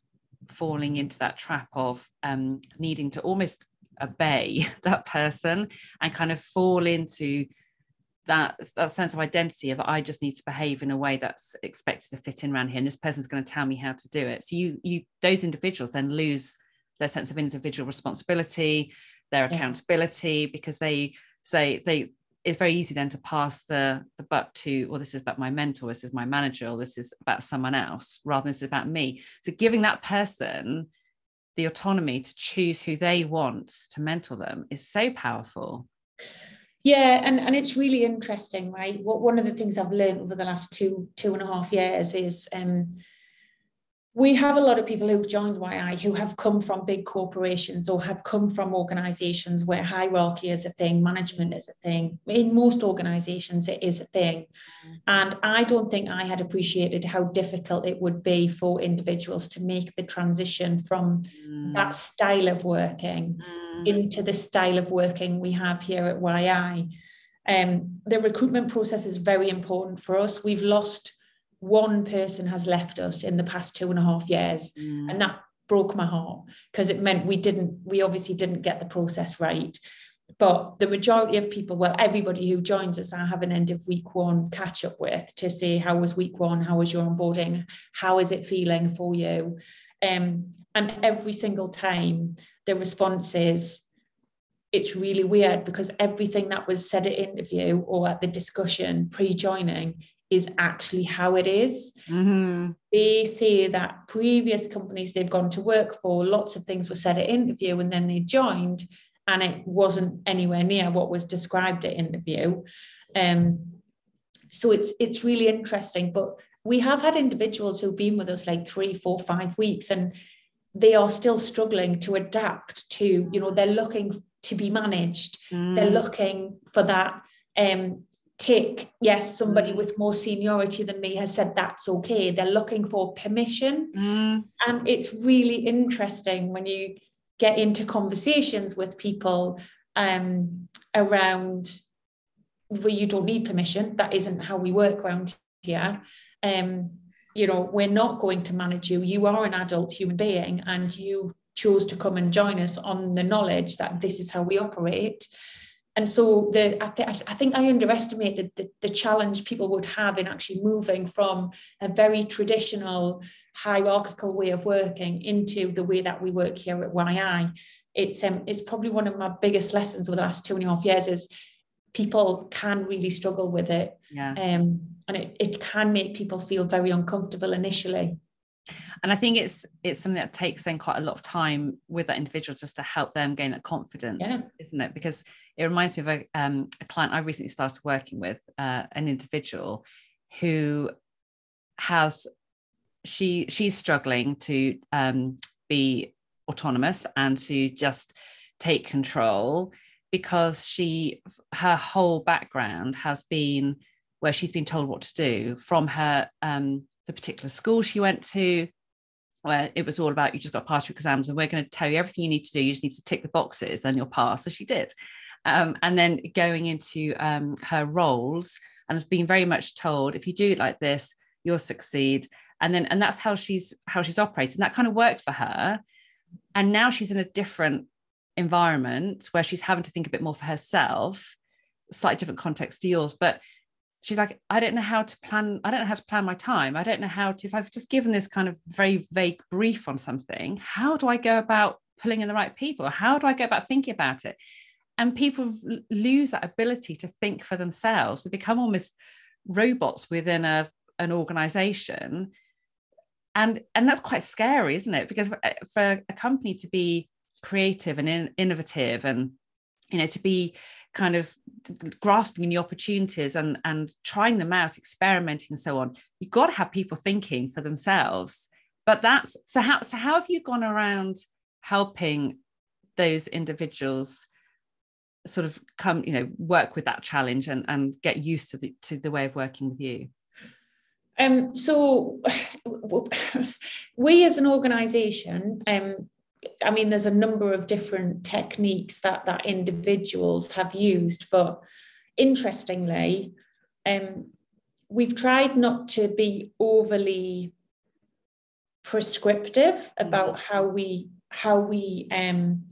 falling into that trap of um, needing to almost obey that person and kind of fall into that, that sense of identity of I just need to behave in a way that's expected to fit in around here, and this person's going to tell me how to do it. So you you those individuals then lose their sense of individual responsibility, their accountability, because they say they it's very easy then to pass the the buck to well this is about my mentor this is my manager or this is about someone else rather than this is about me. So giving that person the autonomy to choose who they want to mentor them is so powerful.
Yeah and and it's really interesting right? What one of the things i've learned over the last two two and a half years is um we have a lot of people who've joined Whyaye who have come from big corporations or have come from organizations where hierarchy is a thing, management is a thing. In most organizations, it is a thing. And I don't think I had appreciated how difficult it would be for individuals to make the transition from mm. that style of working mm. into the style of working we have here at Whyaye. Um, the recruitment process is very important for us. We've lost one person has left us in the past two and a half years. Mm. And that broke my heart because it meant we didn't, we obviously didn't get the process right. But the majority of people, well, everybody who joins us, I have an end of week one catch up with to see how was week one? How was your onboarding? How is it feeling for you? Um, and every single time the response is, it's really weird because everything that was said at interview or at the discussion pre-joining is actually how it is. Mm-hmm. They say that previous companies they've gone to work for, lots of things were said at interview, and then they joined, and it wasn't anywhere near what was described at interview. Um, so it's it's really interesting. But we have had individuals who've been with us like three, four, five weeks, and they are still struggling to adapt to, you know, they're looking to be managed. Mm. They're looking for that um, tick. Yes, somebody mm. with more seniority than me has said that's okay. They're looking for permission. Mm. And it's really interesting when you get into conversations with people um, around where you don't need permission. That isn't how we work around here. Um, you know, we're not going to manage you. You are an adult human being and you chose to come and join us on the knowledge that this is how we operate. And so the I, th- I think I underestimated the, the challenge people would have in actually moving from a very traditional hierarchical way of working into the way that we work here at Whyaye. It's um, it's probably one of my biggest lessons over the last two and a half years is people can really struggle with it.
Yeah.
Um, and it, it can make people feel very uncomfortable initially
and i think it's it's something that takes then quite a lot of time with that individual just to help them gain that confidence yeah. isn't it because it reminds me of a, um, a client i recently started working with uh, an individual who has she she's struggling to um, be autonomous and to just take control because she her whole background has been where she's been told what to do from her um, the particular school she went to, where it was all about you just got to pass your exams and we're going to tell you everything you need to do. You just need to tick the boxes and you'll pass. So she did. Um, and then going into um, her roles and has been very much told if you do it like this, you'll succeed. And then and that's how she's how she's operating. That kind of worked for her. And now she's in a different environment where she's having to think a bit more for herself, slightly different context to yours, but she's like i don't know how to plan i don't know how to plan my time i don't know how to if i've just given this kind of very vague brief on something how do i go about pulling in the right people how do i go about thinking about it and people lose that ability to think for themselves. They become almost robots within a an organization. And and that's quite scary isn't it? Because uh, for a company to be creative and in, innovative and you know to be kind of grasping the opportunities and and trying them out experimenting and so on you've got to have people thinking for themselves. But that's so how so how have you gone around helping those individuals sort of come you know work with that challenge and and get used to the to the way of working with you
um so we as an organization um I mean, there's a number of different techniques that that individuals have used, but interestingly, um, we've tried not to be overly prescriptive mm. about how we how we um,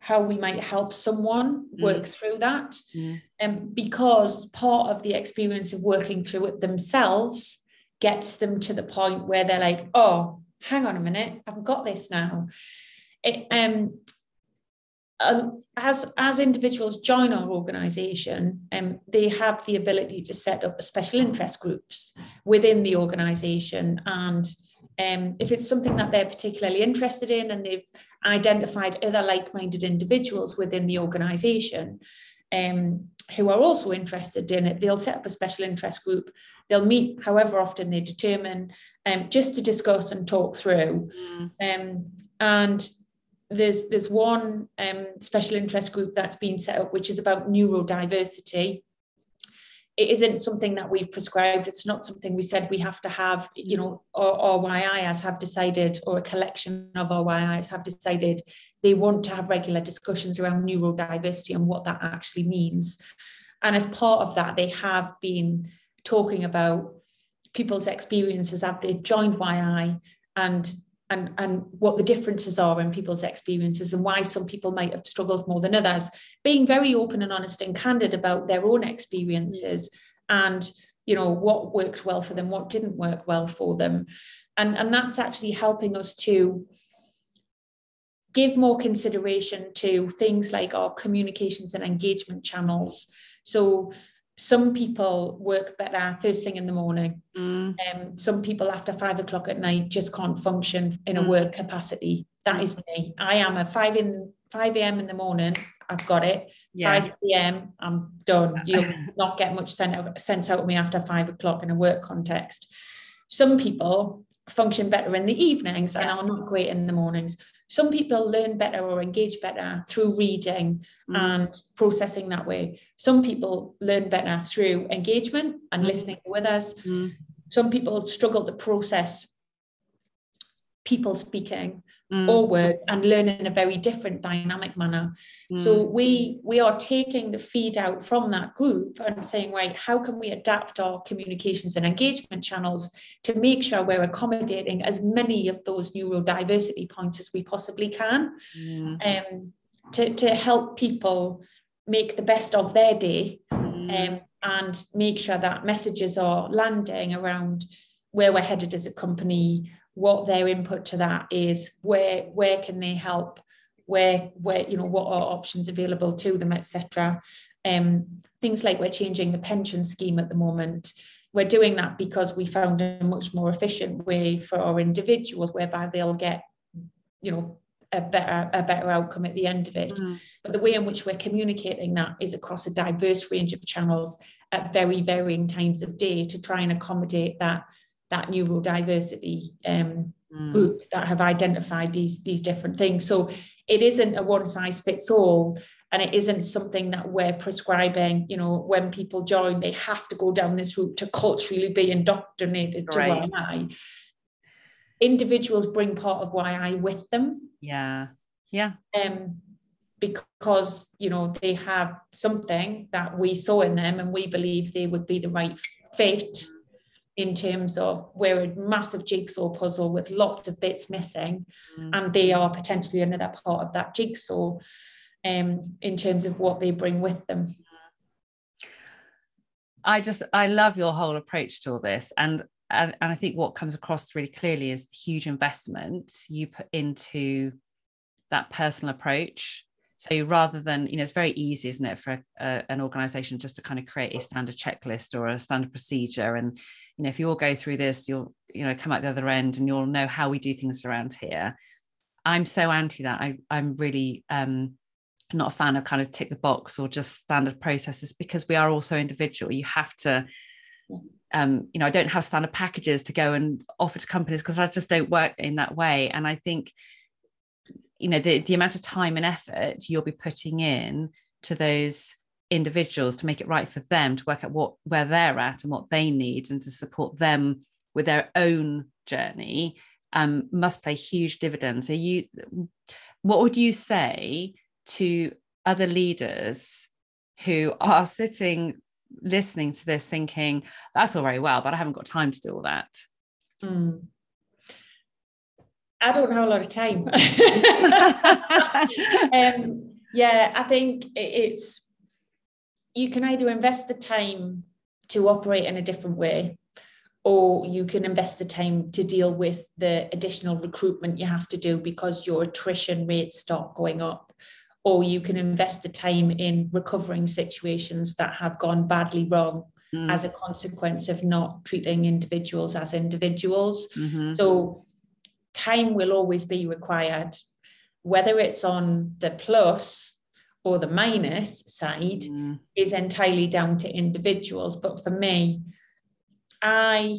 how we might help someone mm. work mm. through that, mm. um, because part of the experience of working through it themselves gets them to the point where they're like, oh, hang on a minute, I've got this now it, um, um, as as individuals join our organisation, um, they have the ability to set up special interest groups within the organisation, and um, if it's something that they're particularly interested in, and they've identified other like-minded individuals within the organisation um, who are also interested in it, they'll set up a special interest group. They'll meet however often they determine, um, just to discuss and talk through. Mm. Um, and there's there's one um, special interest group that's been set up which is about neurodiversity it isn't something that we've prescribed. It's not something we said we have to have you know or, Whyayes have decided or a collection of our Whyayes have decided they want to have regular discussions around neurodiversity and what that actually means. And as part of that they have been talking about people's experiences as they've joined Whyaye and and and what the differences are in people's experiences and why some people might have struggled more than others. Being very open and honest and candid about their own experiences mm. and you know what worked well for them what didn't work well for them. And and that's actually helping us to give more consideration to things like our communications and engagement channels. So some people work better first thing in the morning. Mm. Um, some people after five o'clock at night just can't function in a mm. work capacity. That mm. me. I am a five in five a.m. in the morning. I've got it. Yeah. Five p.m. I'm done. You'll not get much sent out, sent out of me after five o'clock in a work context. Some people function better in the evenings yeah. and are not great in the mornings. Some people learn better or engage better through reading mm. and processing that way. Some people learn better through engagement and mm. listening with us. Mm. Some people struggle to process people speaking mm. or words and learn in a very different dynamic manner. Mm. So we we are taking the feed out from that group and saying, right, how can we adapt our communications and engagement channels to make sure we're accommodating as many of those neurodiversity points as we possibly can, mm. um, to, to help people make the best of their day mm. um, and make sure that messages are landing around where we're headed as a company what their input to that is where where can they help where where you know what are options available to them etc um, things like we're changing the pension scheme at the moment. We're doing that because we found a much more efficient way for our individuals whereby they'll get you know a better a better outcome at the end of it. Mm. but the way in which we're communicating that is across a diverse range of channels at very varying times of day to try and accommodate that that neurodiversity um, mm. group that have identified these these different things. So it isn't a one size fits all, and it isn't something that we're prescribing. You know, when people join, they have to go down this route to culturally be indoctrinated right. to Whyaye. Individuals bring part of Whyaye with them.
Yeah, yeah.
Um, because you know they have something that we saw in them, and we believe they would be the right fit in terms of we're a massive jigsaw puzzle with lots of bits missing mm. and they are potentially another part of that jigsaw um, in terms of what they bring with them
i just i love your whole approach to all this and and, and i think what comes across really clearly is the huge investment you put into that personal approach so rather than, you know, it's very easy, isn't it, for a, an organization just to kind of create a standard checklist or a standard procedure. And, you know, if you all go through this, you'll, you know, come out the other end and you'll know how we do things around here. I'm so anti that. I, I'm really um, not a fan of kind of tick the box or just standard processes because we are also individual. You have to, um, you know, I don't have standard packages to go and offer to companies because I just don't work in that way. And I think you know the, the amount of time and effort you'll be putting in to those individuals to make it right for them to work out what where they're at and what they need and to support them with their own journey um, must play huge dividends so you what would you say to other leaders who are sitting listening to this thinking that's all very well but i haven't got time to do all that mm.
I don't have a lot of time. um, yeah, I think it's you can either invest the time to operate in a different way, or you can invest the time to deal with the additional recruitment you have to do because your attrition rates start going up, or you can invest the time in recovering situations that have gone badly wrong. Mm. As a consequence of not treating individuals as individuals. Mm-hmm. So, time will always be required, whether it's on the plus or the minus side mm. is entirely down to individuals. But for me, I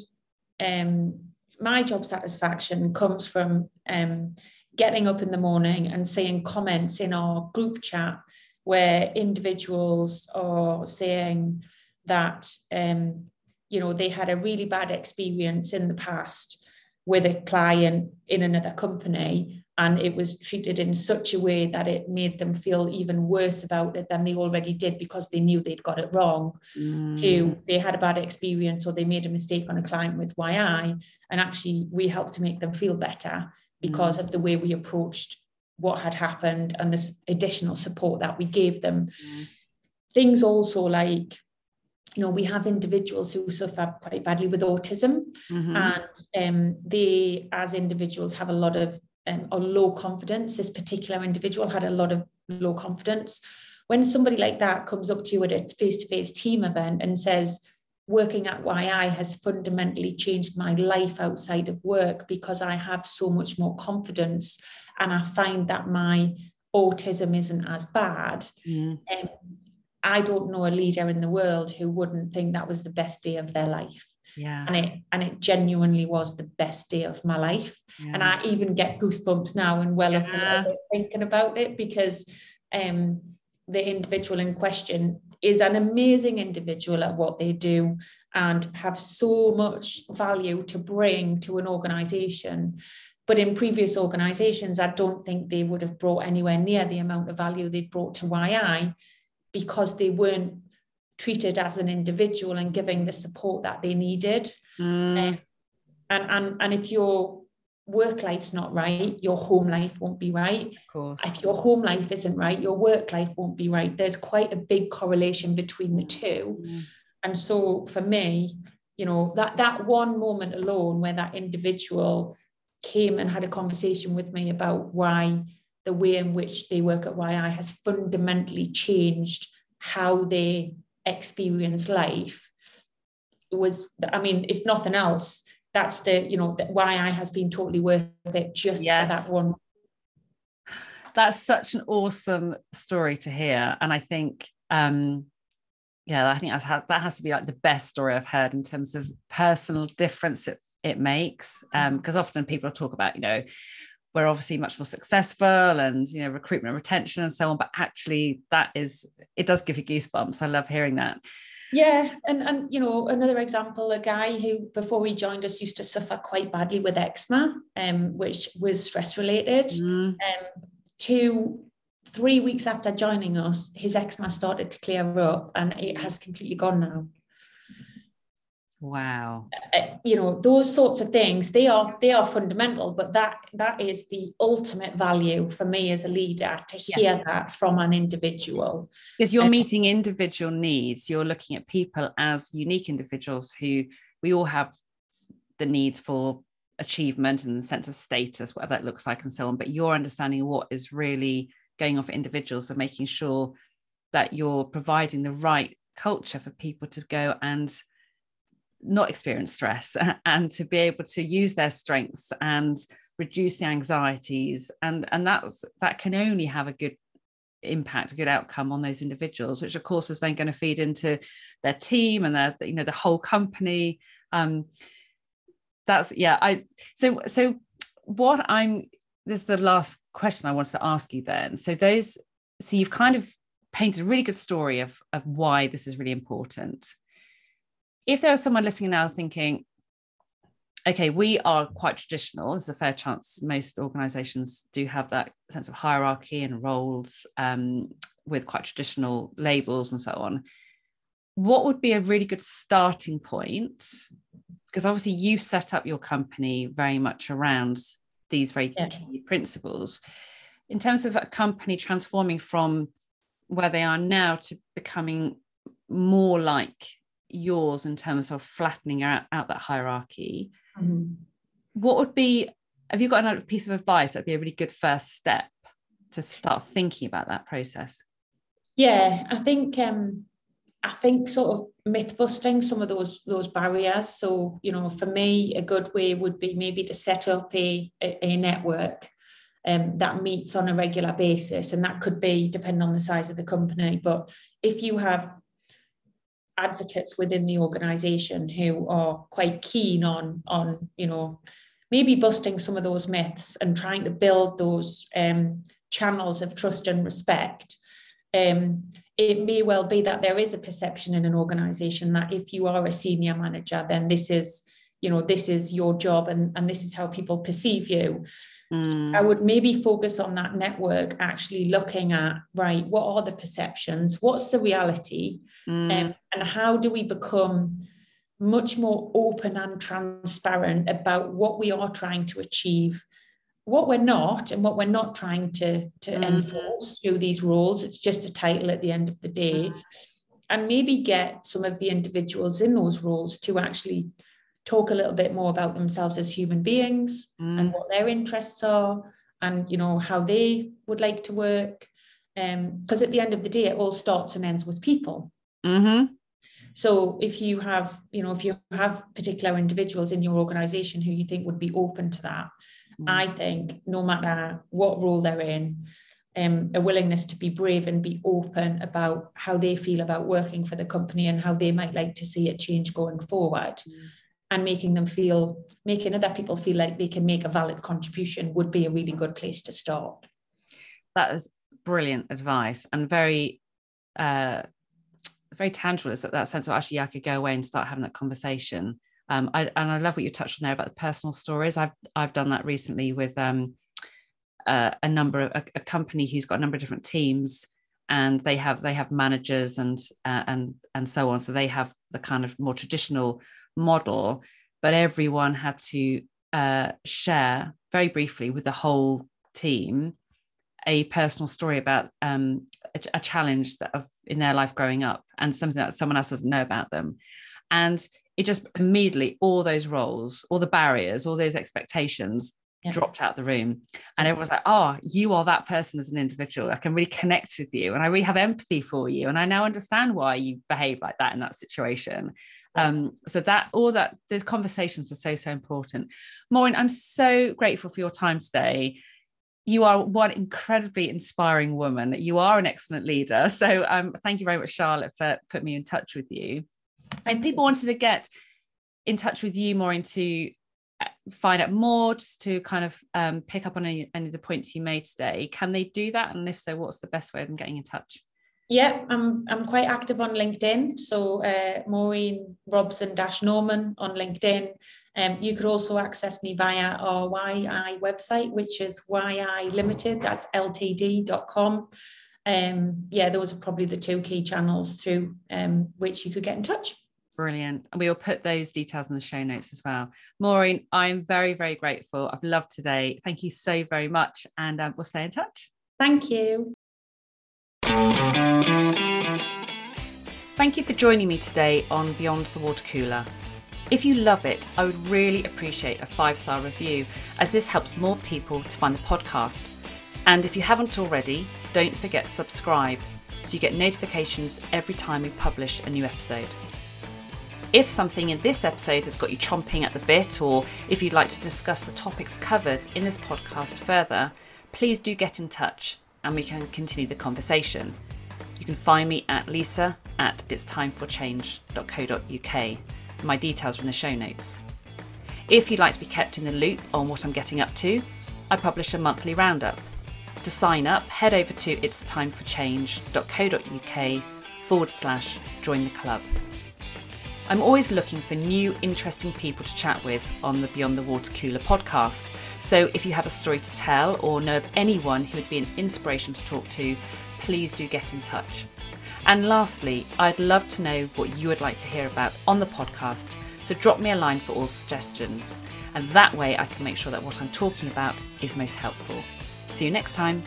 um my job satisfaction comes from um getting up in the morning and seeing comments in our group chat where individuals are saying that um, you know they had a really bad experience in the past with a client in another company and it was treated in such a way that it made them feel even worse about it than they already did because they knew they'd got it wrong mm. who they had a bad experience or they made a mistake on a client with Whyaye and actually we helped to make them feel better because mm. of the way we approached what had happened and this additional support that we gave them mm. things also like you know, we have individuals who suffer quite badly with autism, mm-hmm. and um, they, as individuals, have a lot of um, or low confidence. This particular individual had a lot of low confidence. When somebody like that comes up to you at a face-to-face team event and says, "Working at Whyaye has fundamentally changed my life outside of work because I have so much more confidence, and I find that my autism isn't as bad." Mm. Um, I don't know a leader in the world who wouldn't think that was the best day of their life.
Yeah.
And it and it genuinely was the best day of my life. Yeah. And I even get goosebumps now and well yeah. thinking about it because um the individual in question is an amazing individual at what they do and have so much value to bring to an organization but in previous organizations i don't think they would have brought anywhere near the amount of value they brought to Whyaye because they weren't treated as an individual and giving the support that they needed. Mm. and, and, and if your work life's not right, your home life won't be right.
Of course.
If your home life isn't right, your work life won't be right. There's quite a big correlation between the two. Mm. And so for me, you know, that that one moment alone where that individual came and had a conversation with me about why the way in which they work at Whyaye has fundamentally changed how they experience life was i mean if nothing else that's the you know Whyaye has been totally worth it just yes. for that one.
That's such an awesome story to hear. And i think um yeah i think that that has to be like the best story i've heard in terms of personal difference it, it makes. Um because often people talk about you know we're obviously much more successful and you know recruitment and retention and so on but actually that is it does give you goosebumps. I love hearing that.
Yeah and and you know another example a guy who before he joined us used to suffer quite badly with eczema um, which was stress related. Mm. um, two three weeks after joining us his eczema started to clear up and it has completely gone now
wow
uh, you know those sorts of things they are they are fundamental but that that is the ultimate value for me as a leader to hear yeah. that from an individual
because you're um, meeting individual needs you're looking at people as unique individuals who we all have the needs for achievement and the sense of status whatever that looks like and so on but you're understanding what is really going on for individuals and making sure that you're providing the right culture for people to go and not experience stress and to be able to use their strengths and reduce the anxieties. And and that's that can only have a good impact a good outcome on those individuals which of course is then going to feed into their team and their you know the whole company. Um that's yeah i so so what i'm this is the last question i wanted to ask you then. So those so you've kind of painted a really good story of of why this is really important if there was someone listening now thinking, okay, we are quite traditional, there's a fair chance most organizations do have that sense of hierarchy and roles um, with quite traditional labels and so on. What would be a really good starting point? Because obviously you've set up your company very much around these very yeah. key principles. In terms of a company transforming from where they are now to becoming more like yours in terms of flattening out, out that hierarchy. Mm-hmm. what would be have you got another piece of advice that'd be a really good first step to start thinking about that process?
Yeah i think um i think sort of myth busting some of those those barriers. So you know for me a good way would be maybe to set up a a, a network um, that meets on a regular basis. And that could be depending on the size of the company. But if you have advocates within the organization who are quite keen on on you know maybe busting some of those myths and trying to build those um, channels of trust and respect. Um, it may well be that there is a perception in an organization that if you are a senior manager then this is you know this is your job and and this is how people perceive you
Mm.
I would maybe focus on that network, actually looking at, right, what are the perceptions? What's the reality?
Mm.
Um, and how do we become much more open and transparent about what we are trying to achieve, what we're not, and what we're not trying to, to
Mhm.
enforce through these roles? It's just a title at the end of the day. And maybe get some of the individuals in those roles to actually talk a little bit more about themselves as human beings
Mm.
and what their interests are and you know how they would like to work because at the end of the day it all starts and ends with people
Mhm.
so if you have you know if you have particular individuals in your organization who you think would be open to that
Mm.
i think no matter what role they're in um, a willingness to be brave and be open about how they feel about working for the company and how they might like to see it change going forward
Mm.
And making them feel making other people feel like they can make a valid contribution would be a really good place to start.
That is brilliant advice and very uh very tangible. It's that sense of actually yeah, I could go away and start having that conversation. Um I, and I love what you touched on there about the personal stories. I've I've done that recently with um uh, a number of a, a company who's got a number of different teams and they have they have managers and uh, and and so on. So they have the kind of more traditional model but everyone had to uh, share very briefly with the whole team a personal story about um, a, a challenge that of in their life growing up and something that someone else doesn't know about them. And it just immediately all those roles all the barriers all those expectations
Yeah.
dropped out the room. And everyone's like oh you are that person as an individual. I can really connect with you and i really have empathy for you. And i now understand why you behave like that in that situation um so that all that those conversations are so so important. Maureen i'm so grateful for your time today. You are one incredibly inspiring woman. You are an excellent leader. So um thank you very much charlotte for putting me in touch with you. If people wanted to get in touch with you more into uh, find out more just to kind of um, pick up on any, any of the points you made today can they do that? And if so what's the best way of them getting in touch
yeah i'm i'm quite active on linkedin so uh, maureen robson dash norman on linkedin um, you could also access me via our Whyaye website which is Whyaye limited that's ltd.com um yeah those are probably the two key channels through um which you could get in touch
Brilliant. And we will put those details in the show notes as well. Maureen, I'm very, very grateful. I've loved today. Thank you so very much. And um, we'll stay in touch.
thank you
Thank you for joining me today on Beyond the Water Cooler. If you love it, I would really appreciate a five star review as this helps more people to find the podcast. And if you haven't already, don't forget to subscribe so you get notifications every time we publish a new episode. If something in this episode has got you chomping at the bit, or if you'd like to discuss the topics covered in this podcast further, please do get in touch and we can continue the conversation. You can find me at lisa at itstimeforchange.co.uk. My details are in the show notes. If you'd like to be kept in the loop on what I'm getting up to, I publish a monthly roundup. To sign up, head over to itstimeforchange.co.uk forward slash join the club. I'm always looking for new, interesting people to chat with on the Beyond the Water Cooler podcast. So if you have a story to tell or know of anyone who would be an inspiration to talk to, please do get in touch. And lastly, I'd love to know what you would like to hear about on the podcast. So drop me a line for all suggestions. And that way I can make sure that what I'm talking about is most helpful. See you next time.